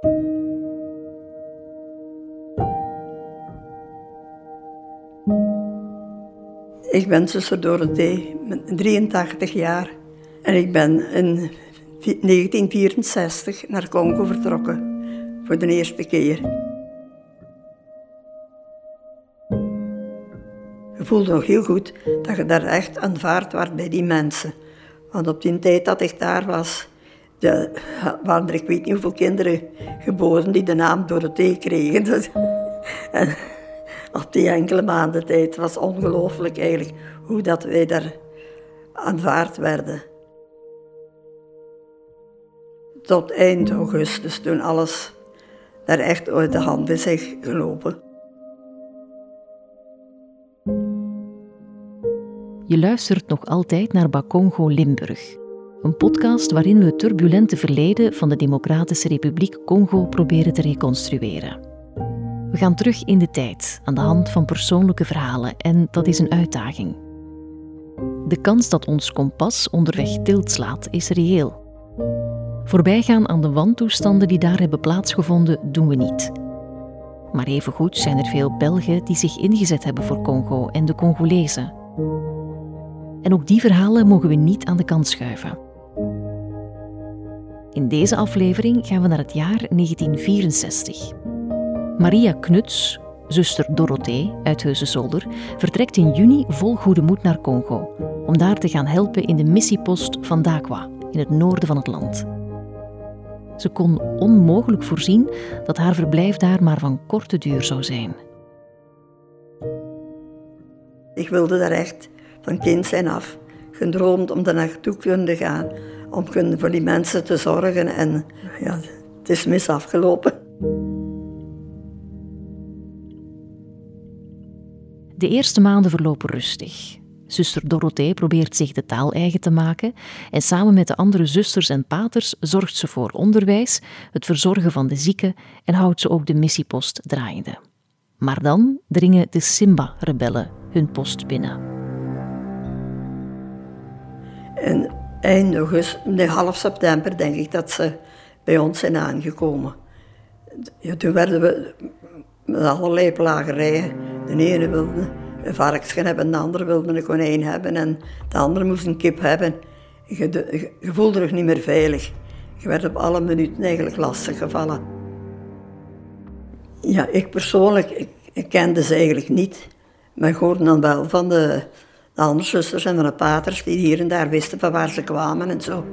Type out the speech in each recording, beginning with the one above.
Ik ben zuster Dorothee, 83 jaar. En ik ben in 1964 naar Congo vertrokken. Voor de eerste keer. Je voelde nog heel goed dat je daar echt aanvaard werd bij die mensen. Want op die tijd dat ik daar was, de, waren er ik weet niet hoeveel kinderen geboren die de naam Dorothee kregen. en op die enkele maanden tijd was ongelooflijk eigenlijk hoe dat wij daar aanvaard werden. Tot eind augustus, toen alles daar echt uit de hand is gelopen. Je luistert nog altijd naar Bakongo Limburg. Een podcast waarin we het turbulente verleden van de Democratische Republiek Congo proberen te reconstrueren. We gaan terug in de tijd aan de hand van persoonlijke verhalen en dat is een uitdaging. De kans dat ons kompas onderweg tilt slaat is reëel. Voorbijgaan aan de wantoestanden die daar hebben plaatsgevonden doen we niet. Maar evengoed zijn er veel Belgen die zich ingezet hebben voor Congo en de Congolezen. En ook die verhalen mogen we niet aan de kant schuiven. In deze aflevering gaan we naar het jaar 1964. Maria Knuts, zuster Dorothee uit Heusenzolder, vertrekt in juni vol goede moed naar Congo om daar te gaan helpen in de missiepost van Dakwa in het noorden van het land. Ze kon onmogelijk voorzien dat haar verblijf daar maar van korte duur zou zijn. Ik wilde daar echt van kind zijn af gedroomd om daar naartoe te kunnen gaan, om voor die mensen te zorgen en ja, het is mis afgelopen. De eerste maanden verlopen rustig. Zuster Dorothee probeert zich de taal eigen te maken en samen met de andere zusters en paters zorgt ze voor onderwijs, het verzorgen van de zieken en houdt ze ook de missiepost draaiende. Maar dan dringen de Simba-rebellen hun post binnen. En eind augustus, nee, half september denk ik dat ze bij ons zijn aangekomen. Toen werden we met allerlei plagerijen. De ene wilde een varkensje hebben, de andere wilde een konijn hebben en de andere moest een kip hebben. Je, je voelde je niet meer veilig. Je werd op alle minuten eigenlijk lastig gevallen. Ja, ik persoonlijk, ik, ik kende ze eigenlijk niet. Maar ik hoorde dan wel van de andere zusters en de paters die hier en daar wisten van waar ze kwamen en zo.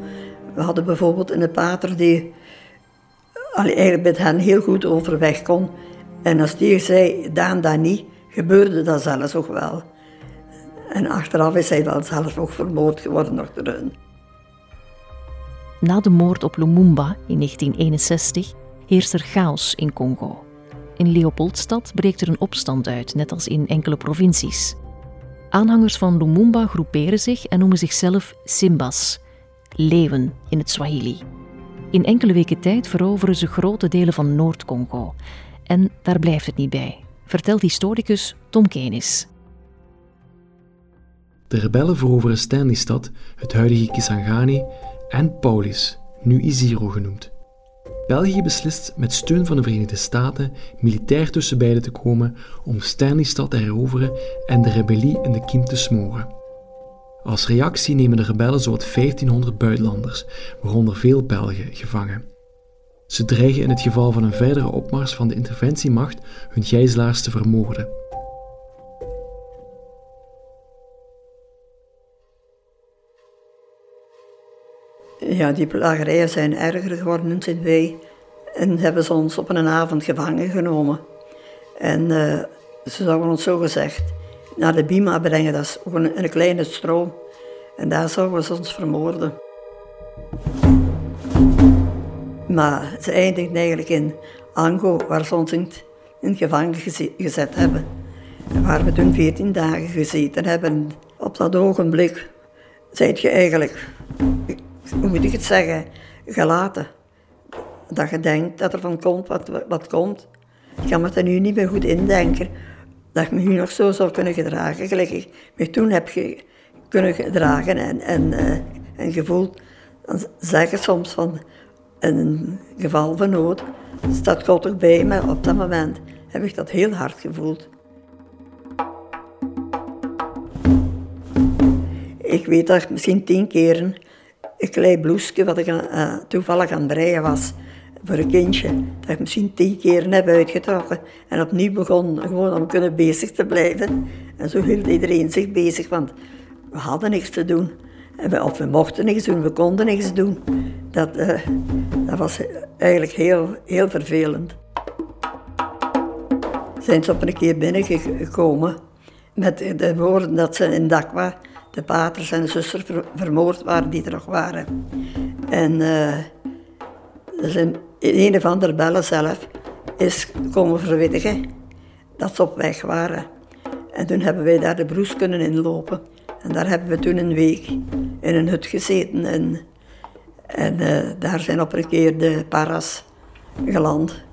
We hadden bijvoorbeeld een pater die eigenlijk met hen heel goed overweg kon. En als die zei, Daan, dat niet, gebeurde dat zelfs ook wel. En achteraf is hij dan zelf ook vermoord geworden de hun. Na de moord op Lumumba in 1961 heerst er chaos in Congo. In Leopoldstad breekt er een opstand uit, net als in enkele provincies. Aanhangers van Lumumba groeperen zich en noemen zichzelf Simbas, leeuwen in het Swahili. In enkele weken tijd veroveren ze grote delen van Noord-Congo. En daar blijft het niet bij vertelt historicus Tom Kenis. De rebellen veroveren Stanleystad, het huidige Kisangani, en Paulis, nu Isiro genoemd. België beslist met steun van de Verenigde Staten militair tussen beiden te komen om Stanleystad te heroveren en de rebellie in de kiem te smoren. Als reactie nemen de rebellen zowat 1500 buitenlanders, waaronder veel Belgen, gevangen. Ze dreigen in het geval van een verdere opmars van de interventiemacht hun gijzelaars te vermoorden. Ja, die plagerijen zijn erger geworden sinds wij. En hebben ze ons op een avond gevangen genomen. En uh, ze zouden ons zo gezegd naar de Bima brengen, dat is een, een kleine stroom. En daar zouden ze ons vermoorden. Maar ze eindigden eigenlijk in Ango, waar ze ons in, in gevangen gezet hebben. En waar we toen 14 dagen gezeten hebben. Op dat ogenblik zijt je eigenlijk, hoe moet ik het zeggen, gelaten. Dat je denkt dat er van komt wat, wat komt. Ik kan me er nu niet meer goed indenken. Dat ik me nu nog zo zou kunnen gedragen, gelijk ik me toen heb ge, kunnen gedragen en, en, uh, en gevoeld. Dan zeggen soms van, in een geval van nood staat God bij me. Op dat moment heb ik dat heel hard gevoeld. Ik weet dat ik misschien tien keren een klein bloesje wat ik uh, toevallig aan het breien was voor een kindje, dat ik misschien tien keren heb uitgetrokken en opnieuw begon gewoon om kunnen bezig te blijven. En zo hield iedereen zich bezig, want we hadden niks te doen. Of we mochten niks doen, we konden niks doen. Dat, uh, dat was eigenlijk heel, heel vervelend. Zijn ze op een keer binnengekomen met de woorden dat ze in Dakwa, de paters en de zusters vermoord waren die er nog waren. En uh, zijn, een of andere bellen zelf is komen verwittigen dat ze op weg waren. En toen hebben wij daar de broes kunnen inlopen. En daar hebben we toen een week in een hut gezeten. En, uh, daar zijn op een keer de paras geland.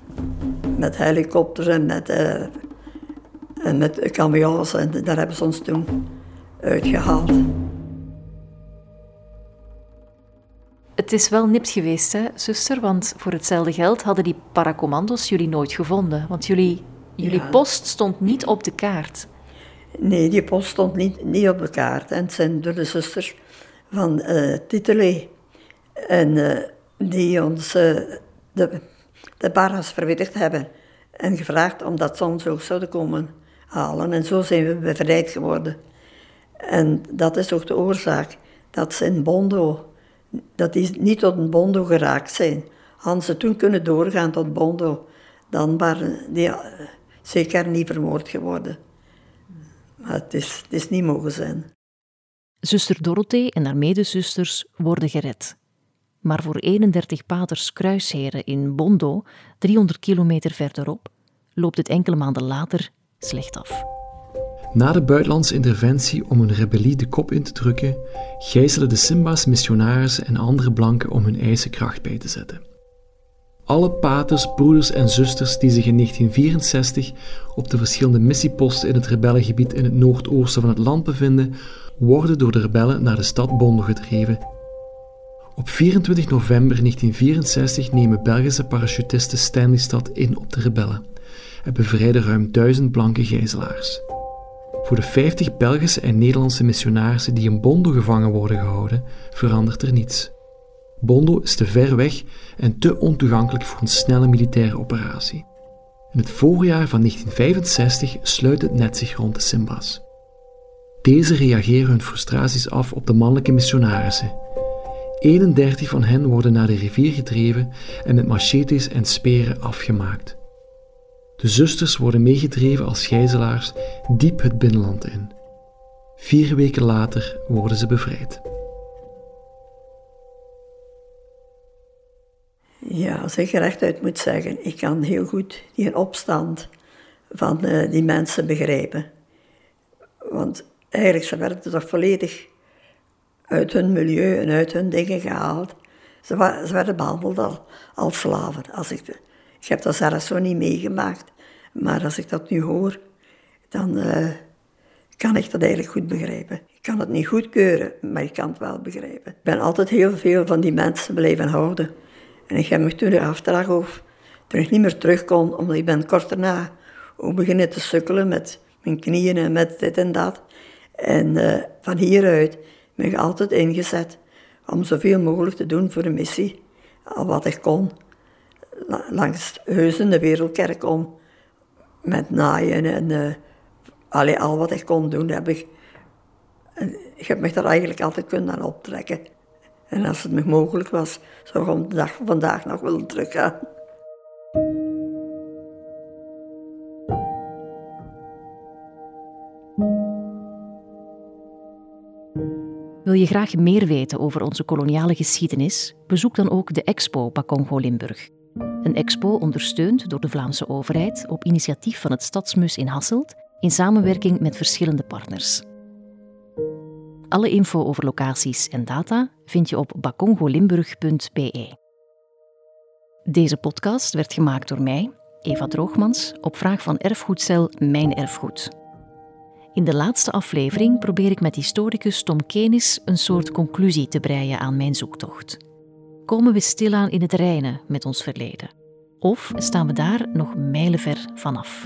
Met helikopters en met, uh, en met camions. En daar hebben ze ons toen uitgehaald. Het is wel nipt geweest, hè, zuster? Want voor hetzelfde geld hadden die paracommando's jullie nooit gevonden. Want jullie, jullie post stond niet op de kaart. Nee, die post stond niet, niet op de kaart. En het zijn door de zusters van uh. En uh, die ons uh, de, de barras verwittigd hebben. En gevraagd om dat ze ons ook zouden komen halen. En zo zijn we bevrijd geworden. En dat is ook de oorzaak dat ze in Bondo, dat die niet tot een Bondo geraakt zijn. Hadden ze toen kunnen doorgaan tot Bondo, dan waren die zeker niet vermoord geworden. Maar het is, het is niet mogen zijn. Zuster Dorothee en haar medezusters worden gered. Maar voor 31 paters kruisheren in Bondo, 300 kilometer verderop, loopt het enkele maanden later slecht af. Na de buitenlandse interventie om een rebellie de kop in te drukken, gijzelen de Simba's missionarissen en andere blanken om hun eisen kracht bij te zetten. Alle paters, broeders en zusters die zich in 1964 op de verschillende missieposten in het rebellengebied in het noordoosten van het land bevinden, worden door de rebellen naar de stad Bondo gedreven. Op 24 november 1964 nemen Belgische parachutisten Stanleystad in op de rebellen en bevrijden ruim duizend blanke gijzelaars. Voor de 50 Belgische en Nederlandse missionarissen die in Bondo gevangen worden gehouden, verandert er niets. Bondo is te ver weg en te ontoegankelijk voor een snelle militaire operatie. In het voorjaar van 1965 sluit het net zich rond de Simba's. Deze reageren hun frustraties af op de mannelijke missionarissen. 31 van hen worden naar de rivier gedreven en met machetes en speren afgemaakt. De zusters worden meegedreven als gijzelaars diep het binnenland in. Vier weken later worden ze bevrijd. Ja, als ik rechtuit moet zeggen, ik kan heel goed die opstand van uh, die mensen begrijpen. Want eigenlijk, ze werden toch volledig uit hun milieu en uit hun dingen gehaald. Ze, ze werden behandeld als, als slaven. Als ik, ik heb dat zelfs zo niet meegemaakt. Maar als ik dat nu hoor, dan uh, kan ik dat eigenlijk goed begrijpen. Ik kan het niet goedkeuren, maar ik kan het wel begrijpen. Ik ben altijd heel veel van die mensen blijven houden. En ik heb me toen de afdrag of toen ik niet meer terug kon, omdat ik ben kort daarna ook beginnen te sukkelen met mijn knieën en met dit en dat. En uh, van hieruit ben ik altijd ingezet om zoveel mogelijk te doen voor de missie. Al wat ik kon. Langs Heuzen, de Wereldkerk om. Met naaien en uh, al wat ik kon doen, heb ik... ik heb me daar eigenlijk altijd kunnen aan optrekken. En als het me mogelijk was, zou ik op de dag van vandaag nog willen teruggaan. Wil je graag meer weten over onze koloniale geschiedenis? Bezoek dan ook de expo Bakongo Limburg. Een expo ondersteund door de Vlaamse overheid op initiatief van het Stadsmus in Hasselt in samenwerking met verschillende partners. Alle info over locaties en data vind je op bakongolimburg.be. Deze podcast werd gemaakt door mij, Eva Droogmans, op vraag van erfgoedcel Mijn Erfgoed. In de laatste aflevering probeer ik met historicus Tom Kenis een soort conclusie te breien aan mijn zoektocht. Komen we stilaan in het reinen met ons verleden? Of staan we daar nog mijlenver vanaf?